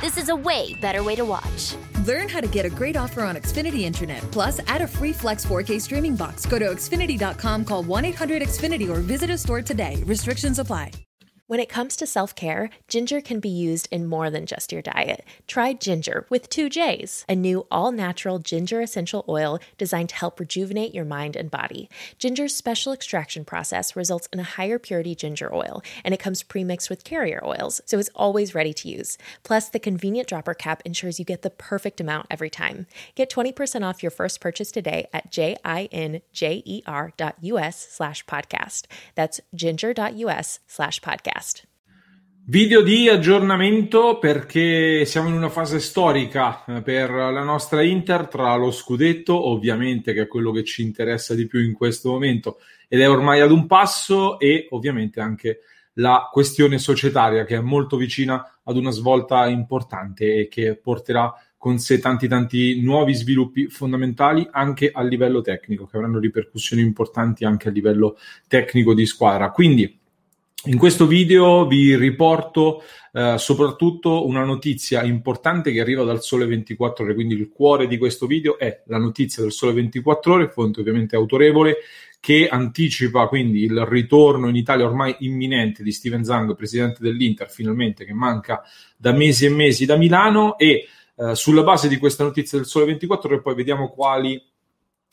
This is a way better way to watch. Learn how to get a great offer on Xfinity Internet. Plus, add a free Flex 4K streaming box. Go to Xfinity.com, call 1 800 Xfinity, or visit a store today. Restrictions apply. When it comes to self care, ginger can be used in more than just your diet. Try Ginger with two J's, a new all natural ginger essential oil designed to help rejuvenate your mind and body. Ginger's special extraction process results in a higher purity ginger oil, and it comes pre mixed with carrier oils, so it's always ready to use. Plus, the convenient dropper cap ensures you get the perfect amount every time. Get 20% off your first purchase today at jinjer.us slash podcast. That's ginger.us slash podcast. Video di aggiornamento perché siamo in una fase storica eh, per la nostra Inter tra lo scudetto, ovviamente che è quello che ci interessa di più in questo momento ed è ormai ad un passo e ovviamente anche la questione societaria che è molto vicina ad una svolta importante e che porterà con sé tanti tanti nuovi sviluppi fondamentali anche a livello tecnico che avranno ripercussioni importanti anche a livello tecnico di squadra. Quindi in questo video vi riporto eh, soprattutto una notizia importante che arriva dal Sole 24 Ore, quindi il cuore di questo video è la notizia del Sole 24 Ore, fonte ovviamente autorevole, che anticipa quindi il ritorno in Italia ormai imminente di Steven Zang, presidente dell'Inter, finalmente che manca da mesi e mesi da Milano e eh, sulla base di questa notizia del Sole 24 Ore poi vediamo quali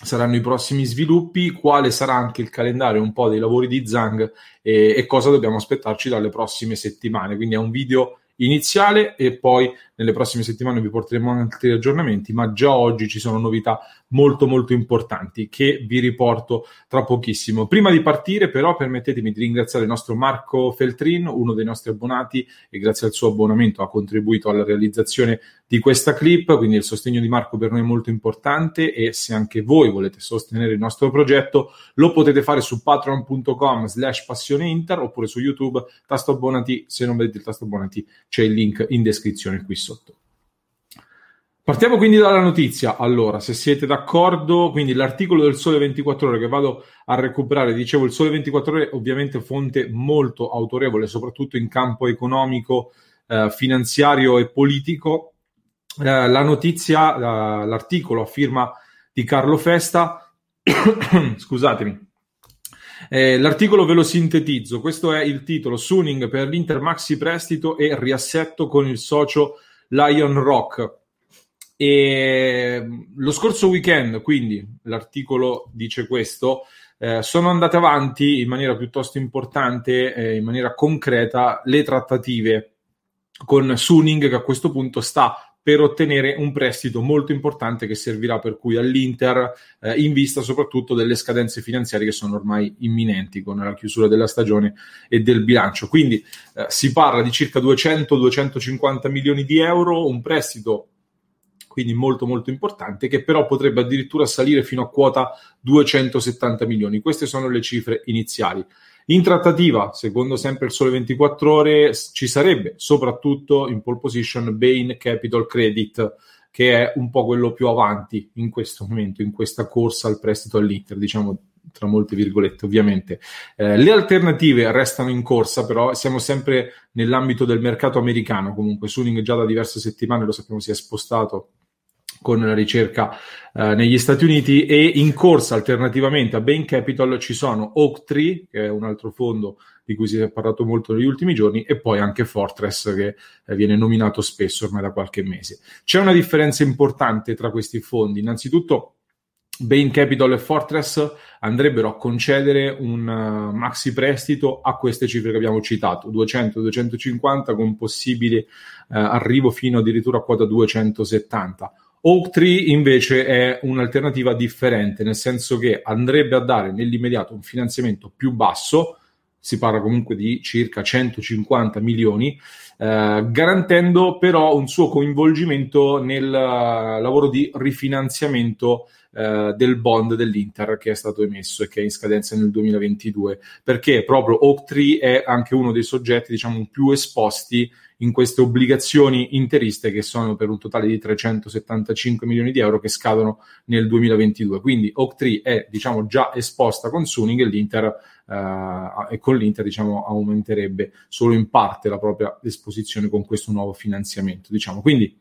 saranno i prossimi sviluppi, quale sarà anche il calendario un po' dei lavori di Zang e, e cosa dobbiamo aspettarci dalle prossime settimane. Quindi è un video iniziale e poi nelle prossime settimane vi porteremo altri aggiornamenti, ma già oggi ci sono novità molto molto importanti che vi riporto tra pochissimo. Prima di partire però permettetemi di ringraziare il nostro Marco Feltrin, uno dei nostri abbonati e grazie al suo abbonamento ha contribuito alla realizzazione di questa clip, quindi il sostegno di Marco per noi è molto importante e se anche voi volete sostenere il nostro progetto lo potete fare su patreon.com slash passioneinter oppure su YouTube, tasto abbonati, se non vedete il tasto abbonati c'è il link in descrizione qui sotto. Partiamo quindi dalla notizia. Allora, se siete d'accordo, quindi l'articolo del Sole 24 Ore che vado a recuperare, dicevo, il Sole 24 Ore ovviamente fonte molto autorevole, soprattutto in campo economico, eh, finanziario e politico. Eh, la notizia, eh, l'articolo a firma di Carlo Festa, scusatemi, eh, l'articolo ve lo sintetizzo, questo è il titolo, Suning per l'Inter Maxi Prestito e riassetto con il socio Lion Rock. E lo scorso weekend, quindi l'articolo dice questo, eh, sono andate avanti in maniera piuttosto importante, eh, in maniera concreta, le trattative con Suning che a questo punto sta per ottenere un prestito molto importante che servirà per cui all'Inter eh, in vista soprattutto delle scadenze finanziarie che sono ormai imminenti con la chiusura della stagione e del bilancio. Quindi eh, si parla di circa 200-250 milioni di euro, un prestito quindi molto molto importante, che però potrebbe addirittura salire fino a quota 270 milioni. Queste sono le cifre iniziali. In trattativa, secondo sempre il Sole 24 Ore, ci sarebbe soprattutto in pole position Bain Capital Credit, che è un po' quello più avanti in questo momento, in questa corsa al prestito all'Inter, diciamo tra molte virgolette ovviamente. Eh, le alternative restano in corsa, però siamo sempre nell'ambito del mercato americano, comunque Suning già da diverse settimane, lo sappiamo, si è spostato con la ricerca eh, negli Stati Uniti e in corsa alternativamente a Bain Capital ci sono Oaktree, che è un altro fondo di cui si è parlato molto negli ultimi giorni, e poi anche Fortress, che eh, viene nominato spesso ormai da qualche mese. C'è una differenza importante tra questi fondi. Innanzitutto, Bain Capital e Fortress andrebbero a concedere un uh, maxi prestito a queste cifre che abbiamo citato, 200-250 con possibile uh, arrivo fino addirittura a quota 270 Oaktree invece è un'alternativa differente, nel senso che andrebbe a dare nell'immediato un finanziamento più basso, si parla comunque di circa 150 milioni, eh, garantendo però un suo coinvolgimento nel uh, lavoro di rifinanziamento eh, del bond dell'Inter che è stato emesso e che è in scadenza nel 2022, perché proprio Oaktree è anche uno dei soggetti diciamo più esposti in queste obbligazioni interiste che sono per un totale di 375 milioni di euro che scadono nel 2022. Quindi Oaktree è diciamo già esposta con Suning e l'Inter Uh, e con l'Inter diciamo, aumenterebbe solo in parte la propria esposizione con questo nuovo finanziamento. Diciamo. Quindi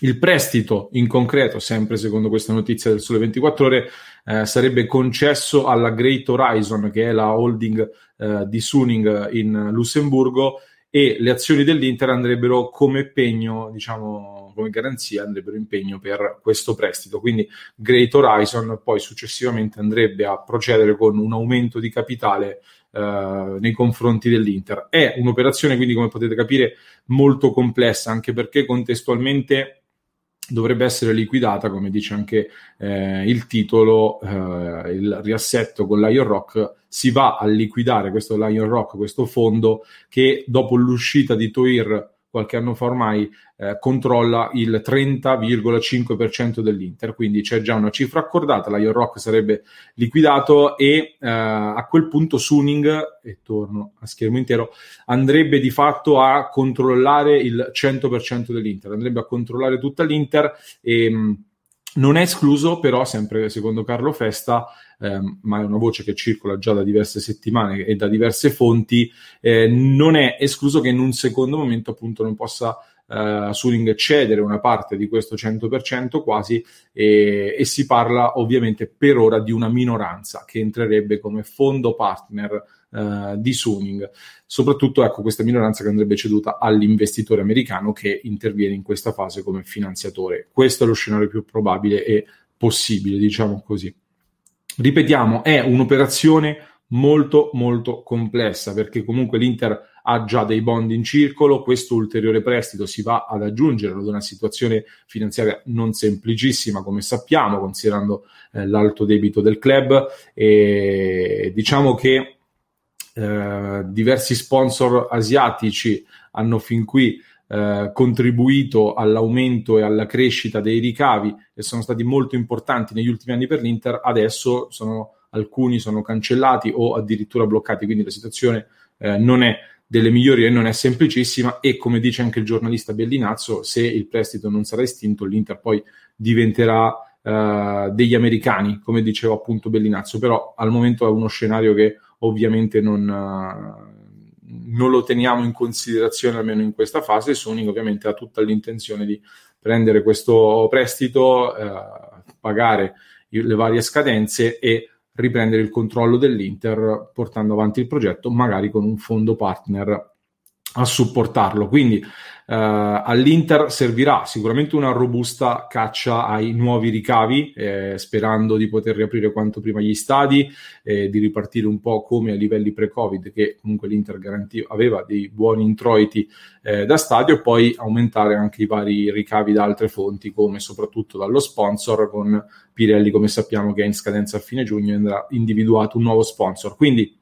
il prestito in concreto, sempre secondo questa notizia del Sole 24 Ore, eh, sarebbe concesso alla Great Horizon, che è la holding eh, di Suning in Lussemburgo, e le azioni dell'Inter andrebbero come pegno, diciamo, come garanzia, andrebbero in pegno per questo prestito. Quindi Great Horizon poi successivamente andrebbe a procedere con un aumento di capitale Uh, nei confronti dell'Inter. È un'operazione, quindi, come potete capire, molto complessa, anche perché contestualmente dovrebbe essere liquidata, come dice anche eh, il titolo, eh, il riassetto con Lion Rock, si va a liquidare questo Lion Rock, questo fondo che dopo l'uscita di Toir qualche anno fa ormai eh, controlla il 30,5% dell'Inter, quindi c'è già una cifra accordata, la Rock sarebbe liquidato e eh, a quel punto Suning, e torno a schermo intero, andrebbe di fatto a controllare il 100% dell'Inter, andrebbe a controllare tutta l'Inter e mh, non è escluso però, sempre secondo Carlo Festa, ehm, ma è una voce che circola già da diverse settimane e da diverse fonti, eh, non è escluso che in un secondo momento appunto non possa eh, Suring cedere una parte di questo 100% quasi e, e si parla ovviamente per ora di una minoranza che entrerebbe come fondo partner Uh, di Suning. Soprattutto ecco, questa minoranza che andrebbe ceduta all'investitore americano che interviene in questa fase come finanziatore. Questo è lo scenario più probabile e possibile, diciamo così. Ripetiamo, è un'operazione molto molto complessa perché comunque l'Inter ha già dei bond in circolo, questo ulteriore prestito si va ad aggiungere ad una situazione finanziaria non semplicissima come sappiamo considerando eh, l'alto debito del club e diciamo che eh, diversi sponsor asiatici hanno fin qui eh, contribuito all'aumento e alla crescita dei ricavi e sono stati molto importanti negli ultimi anni per l'Inter, adesso sono, alcuni sono cancellati o addirittura bloccati, quindi la situazione eh, non è delle migliori e non è semplicissima. E come dice anche il giornalista Bellinazzo, se il prestito non sarà estinto, l'Inter poi diventerà uh, degli americani, come diceva appunto Bellinazzo, però al momento è uno scenario che ovviamente non, uh, non lo teniamo in considerazione almeno in questa fase. Sonic ovviamente ha tutta l'intenzione di prendere questo prestito, uh, pagare le varie scadenze e riprendere il controllo dell'Inter portando avanti il progetto, magari con un fondo partner a supportarlo. Quindi Uh, all'Inter servirà sicuramente una robusta caccia ai nuovi ricavi, eh, sperando di poter riaprire quanto prima gli stadi, eh, di ripartire un po' come a livelli pre-Covid, che comunque l'Inter garantiva, aveva dei buoni introiti eh, da stadio, e poi aumentare anche i vari ricavi da altre fonti, come soprattutto dallo sponsor, con Pirelli, come sappiamo che è in scadenza a fine giugno, andrà individuato un nuovo sponsor. Quindi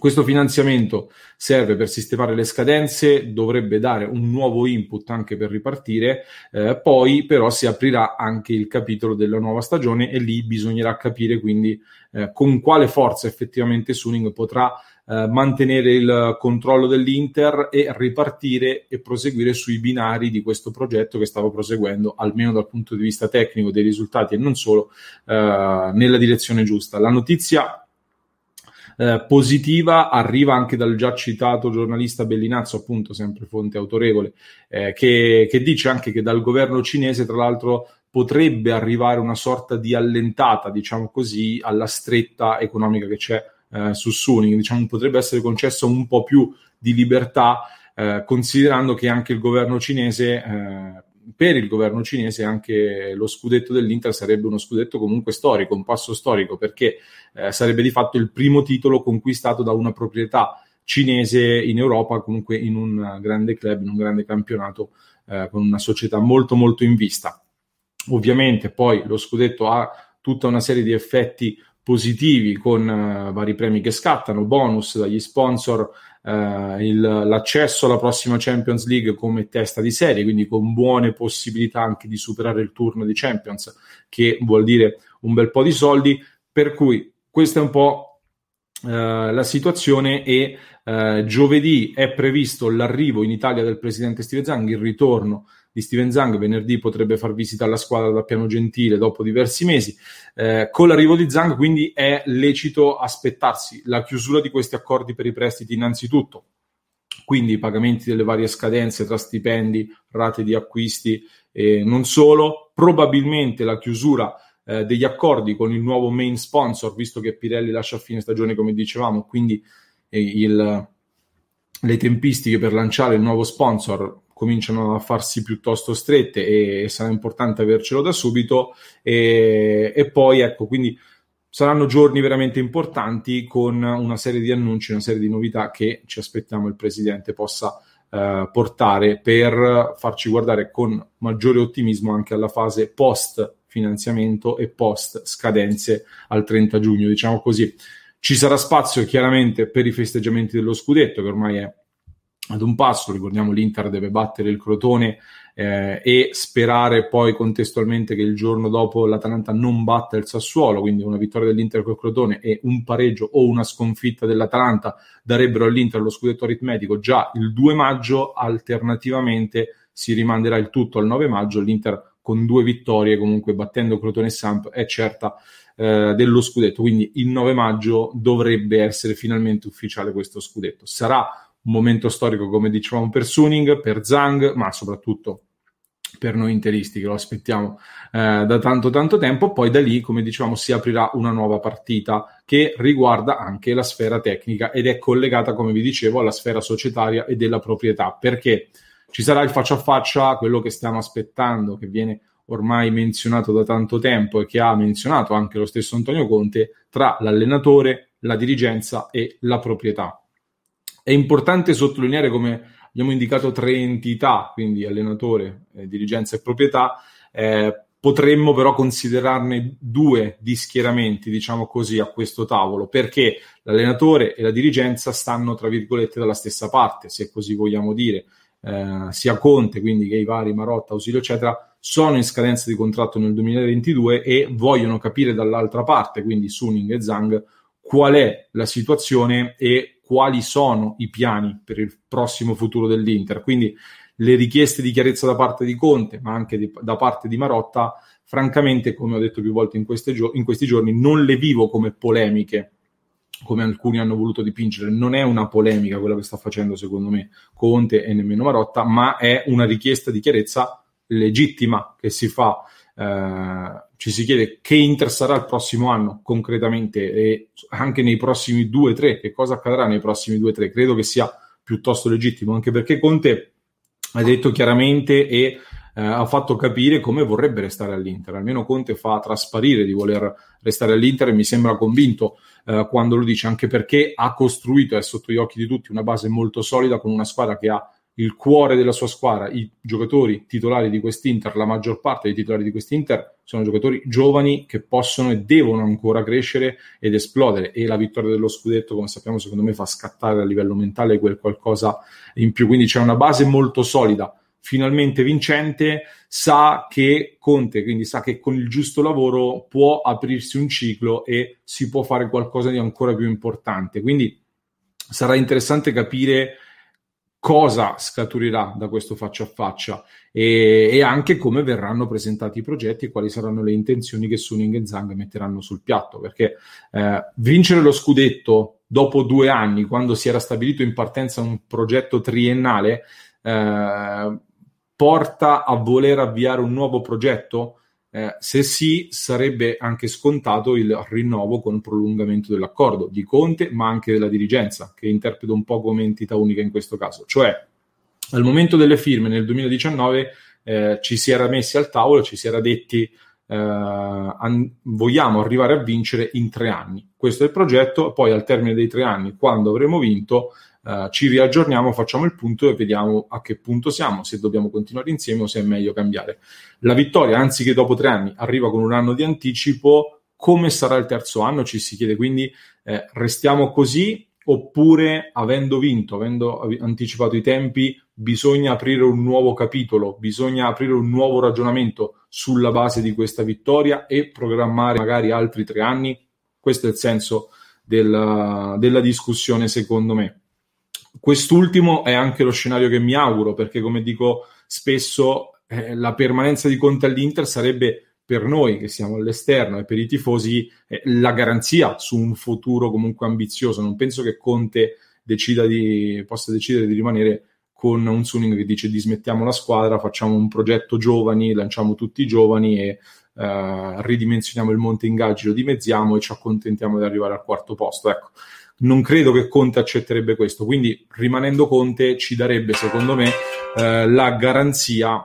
questo finanziamento serve per sistemare le scadenze, dovrebbe dare un nuovo input anche per ripartire, eh, poi però si aprirà anche il capitolo della nuova stagione e lì bisognerà capire quindi eh, con quale forza effettivamente Suning potrà eh, mantenere il controllo dell'Inter e ripartire e proseguire sui binari di questo progetto che stavo proseguendo, almeno dal punto di vista tecnico dei risultati e non solo, eh, nella direzione giusta. La notizia eh, positiva arriva anche dal già citato giornalista Bellinazzo, appunto sempre fonte autorevole, eh, che, che dice anche che dal governo cinese, tra l'altro, potrebbe arrivare una sorta di allentata, diciamo così, alla stretta economica che c'è eh, su Suning. Diciamo, potrebbe essere concesso un po' più di libertà, eh, considerando che anche il governo cinese eh, per il governo cinese anche lo scudetto dell'Inter sarebbe uno scudetto comunque storico, un passo storico, perché eh, sarebbe di fatto il primo titolo conquistato da una proprietà cinese in Europa, comunque in un grande club, in un grande campionato, eh, con una società molto molto in vista. Ovviamente poi lo scudetto ha tutta una serie di effetti positivi con uh, vari premi che scattano, bonus dagli sponsor, uh, il, l'accesso alla prossima Champions League come testa di serie, quindi con buone possibilità anche di superare il turno di Champions, che vuol dire un bel po' di soldi, per cui questa è un po' uh, la situazione e giovedì è previsto l'arrivo in Italia del presidente Steve Zang, il ritorno di Steven Zang venerdì potrebbe far visita alla squadra da Piano Gentile dopo diversi mesi. Eh, con l'arrivo di Zang quindi è lecito aspettarsi la chiusura di questi accordi per i prestiti innanzitutto, quindi i pagamenti delle varie scadenze tra stipendi, rate di acquisti e non solo, probabilmente la chiusura eh, degli accordi con il nuovo main sponsor, visto che Pirelli lascia a fine stagione come dicevamo, quindi eh, il, le tempistiche per lanciare il nuovo sponsor cominciano a farsi piuttosto strette e sarà importante avercelo da subito e, e poi ecco quindi saranno giorni veramente importanti con una serie di annunci, una serie di novità che ci aspettiamo il presidente possa eh, portare per farci guardare con maggiore ottimismo anche alla fase post finanziamento e post scadenze al 30 giugno, diciamo così. Ci sarà spazio chiaramente per i festeggiamenti dello scudetto che ormai è ad un passo, ricordiamo l'Inter deve battere il Crotone eh, e sperare poi contestualmente che il giorno dopo l'Atalanta non batta il Sassuolo, quindi una vittoria dell'Inter col Crotone e un pareggio o una sconfitta dell'Atalanta darebbero all'Inter lo scudetto aritmetico già il 2 maggio, alternativamente si rimanderà il tutto al 9 maggio, l'Inter con due vittorie comunque battendo Crotone e Samp è certa eh, dello scudetto, quindi il 9 maggio dovrebbe essere finalmente ufficiale questo scudetto. Sarà un momento storico, come dicevamo, per Suning, per Zhang, ma soprattutto per noi interisti che lo aspettiamo eh, da tanto tanto tempo. Poi da lì, come dicevamo, si aprirà una nuova partita che riguarda anche la sfera tecnica ed è collegata, come vi dicevo, alla sfera societaria e della proprietà, perché ci sarà il faccia a faccia, quello che stiamo aspettando, che viene ormai menzionato da tanto tempo e che ha menzionato anche lo stesso Antonio Conte, tra l'allenatore, la dirigenza e la proprietà. È importante sottolineare come abbiamo indicato tre entità, quindi allenatore, eh, dirigenza e proprietà, eh, potremmo però considerarne due di schieramenti, diciamo così, a questo tavolo, perché l'allenatore e la dirigenza stanno, tra virgolette, dalla stessa parte, se così vogliamo dire. Eh, sia Conte, quindi che i vari Marotta, Ausilio, eccetera, sono in scadenza di contratto nel 2022 e vogliono capire dall'altra parte, quindi Suning e Zhang, qual è la situazione e quali sono i piani per il prossimo futuro dell'Inter. Quindi le richieste di chiarezza da parte di Conte, ma anche di, da parte di Marotta, francamente, come ho detto più volte in, gio- in questi giorni, non le vivo come polemiche, come alcuni hanno voluto dipingere. Non è una polemica quella che sta facendo, secondo me, Conte e nemmeno Marotta, ma è una richiesta di chiarezza legittima che si fa eh, ci si chiede che Inter sarà il prossimo anno concretamente e anche nei prossimi due o tre, che cosa accadrà nei prossimi due o tre, credo che sia piuttosto legittimo, anche perché Conte ha detto chiaramente e eh, ha fatto capire come vorrebbe restare all'Inter, almeno Conte fa trasparire di voler restare all'Inter e mi sembra convinto eh, quando lo dice, anche perché ha costruito, è sotto gli occhi di tutti, una base molto solida con una squadra che ha il cuore della sua squadra, i giocatori titolari di quest'Inter, la maggior parte dei titolari di quest'Inter sono giocatori giovani che possono e devono ancora crescere ed esplodere e la vittoria dello scudetto, come sappiamo, secondo me fa scattare a livello mentale quel qualcosa in più, quindi c'è una base molto solida, finalmente vincente, sa che Conte, quindi sa che con il giusto lavoro può aprirsi un ciclo e si può fare qualcosa di ancora più importante. Quindi sarà interessante capire cosa scaturirà da questo faccia a faccia e, e, anche come verranno presentati i progetti e quali saranno le intenzioni che Suning e Zhang metteranno sul piatto perché eh, vincere lo scudetto dopo due anni quando si era stabilito in partenza un progetto triennale eh, porta a voler avviare un nuovo progetto eh, se sì, sarebbe anche scontato il rinnovo con prolungamento dell'accordo di Conte, ma anche della dirigenza, che interpreto un po' come entità unica in questo caso. Cioè, al momento delle firme nel 2019 eh, ci si era messi al tavolo, ci si era detti eh, an- vogliamo arrivare a vincere in tre anni. Questo è il progetto, poi al termine dei tre anni, quando avremo vinto, Uh, ci riaggiorniamo, facciamo il punto e vediamo a che punto siamo, se dobbiamo continuare insieme o se è meglio cambiare. La vittoria, anziché dopo tre anni, arriva con un anno di anticipo, come sarà il terzo anno, ci si chiede quindi eh, restiamo così oppure avendo vinto, avendo anticipato i tempi, bisogna aprire un nuovo capitolo, bisogna aprire un nuovo ragionamento sulla base di questa vittoria e programmare magari altri tre anni. Questo è il senso della, della discussione, secondo me. Quest'ultimo è anche lo scenario che mi auguro, perché come dico spesso, eh, la permanenza di Conte all'Inter sarebbe per noi che siamo all'esterno e per i tifosi eh, la garanzia su un futuro comunque ambizioso. Non penso che Conte decida di, possa decidere di rimanere con un Suning che dice dismettiamo la squadra, facciamo un progetto giovani, lanciamo tutti i giovani e eh, ridimensioniamo il monte ingaggi, lo dimezziamo e ci accontentiamo di arrivare al quarto posto. Ecco, non credo che Conte accetterebbe questo, quindi rimanendo Conte ci darebbe, secondo me, eh, la garanzia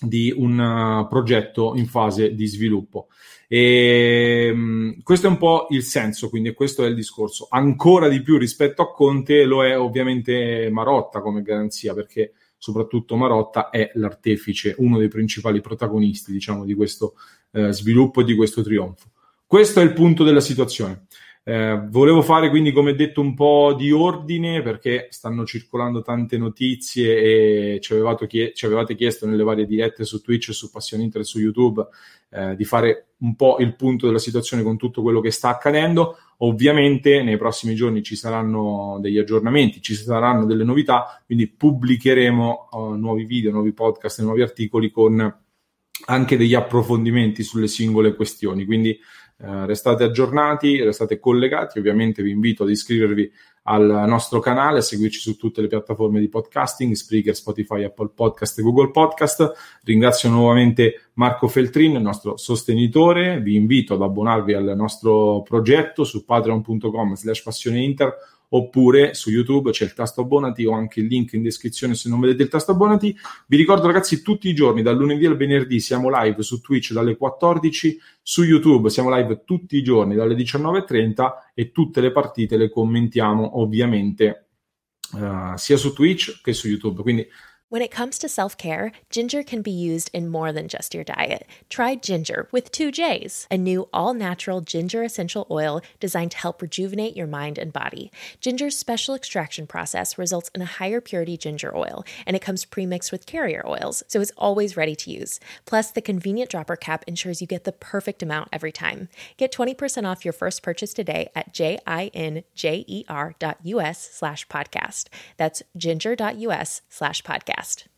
di un uh, progetto in fase di sviluppo. E um, questo è un po' il senso, quindi questo è il discorso. Ancora di più rispetto a Conte lo è ovviamente Marotta come garanzia, perché soprattutto Marotta è l'artefice, uno dei principali protagonisti, diciamo, di questo uh, sviluppo e di questo trionfo. Questo è il punto della situazione. Eh, volevo fare quindi, come detto, un po' di ordine perché stanno circolando tante notizie e ci chie- ci avevate chiesto nelle varie dirette su Twitch, su Passione Inter e su YouTube eh, di fare un po' il punto della situazione con tutto quello che sta accadendo. Ovviamente nei prossimi giorni ci saranno degli aggiornamenti, ci saranno delle novità, quindi pubblicheremo uh, nuovi video, nuovi podcast nuovi articoli con anche degli approfondimenti sulle singole questioni. Quindi eh, restate aggiornati, restate collegati. Ovviamente vi invito ad iscrivervi al nostro canale, a seguirci su tutte le piattaforme di podcasting, Spreaker, Spotify, Apple Podcast e Google Podcast. Ringrazio nuovamente Marco Feltrin, il nostro sostenitore. Vi invito ad abbonarvi al nostro progetto su patreon.com slash passioneinter oppure su YouTube c'è il tasto abbonati o anche il link in descrizione se non vedete il tasto abbonati. Vi ricordo ragazzi tutti i giorni dal lunedì al venerdì siamo live su Twitch dalle 14, su YouTube siamo live tutti i giorni dalle 19.30 e tutte le partite le commentiamo ovviamente uh, sia su Twitch che su YouTube. Quindi When it comes to self care, ginger can be used in more than just your diet. Try Ginger with two J's, a new all natural ginger essential oil designed to help rejuvenate your mind and body. Ginger's special extraction process results in a higher purity ginger oil, and it comes pre mixed with carrier oils, so it's always ready to use. Plus, the convenient dropper cap ensures you get the perfect amount every time. Get 20% off your first purchase today at jinjer.us slash podcast. That's ginger.us slash podcast podcast.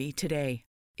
40 today.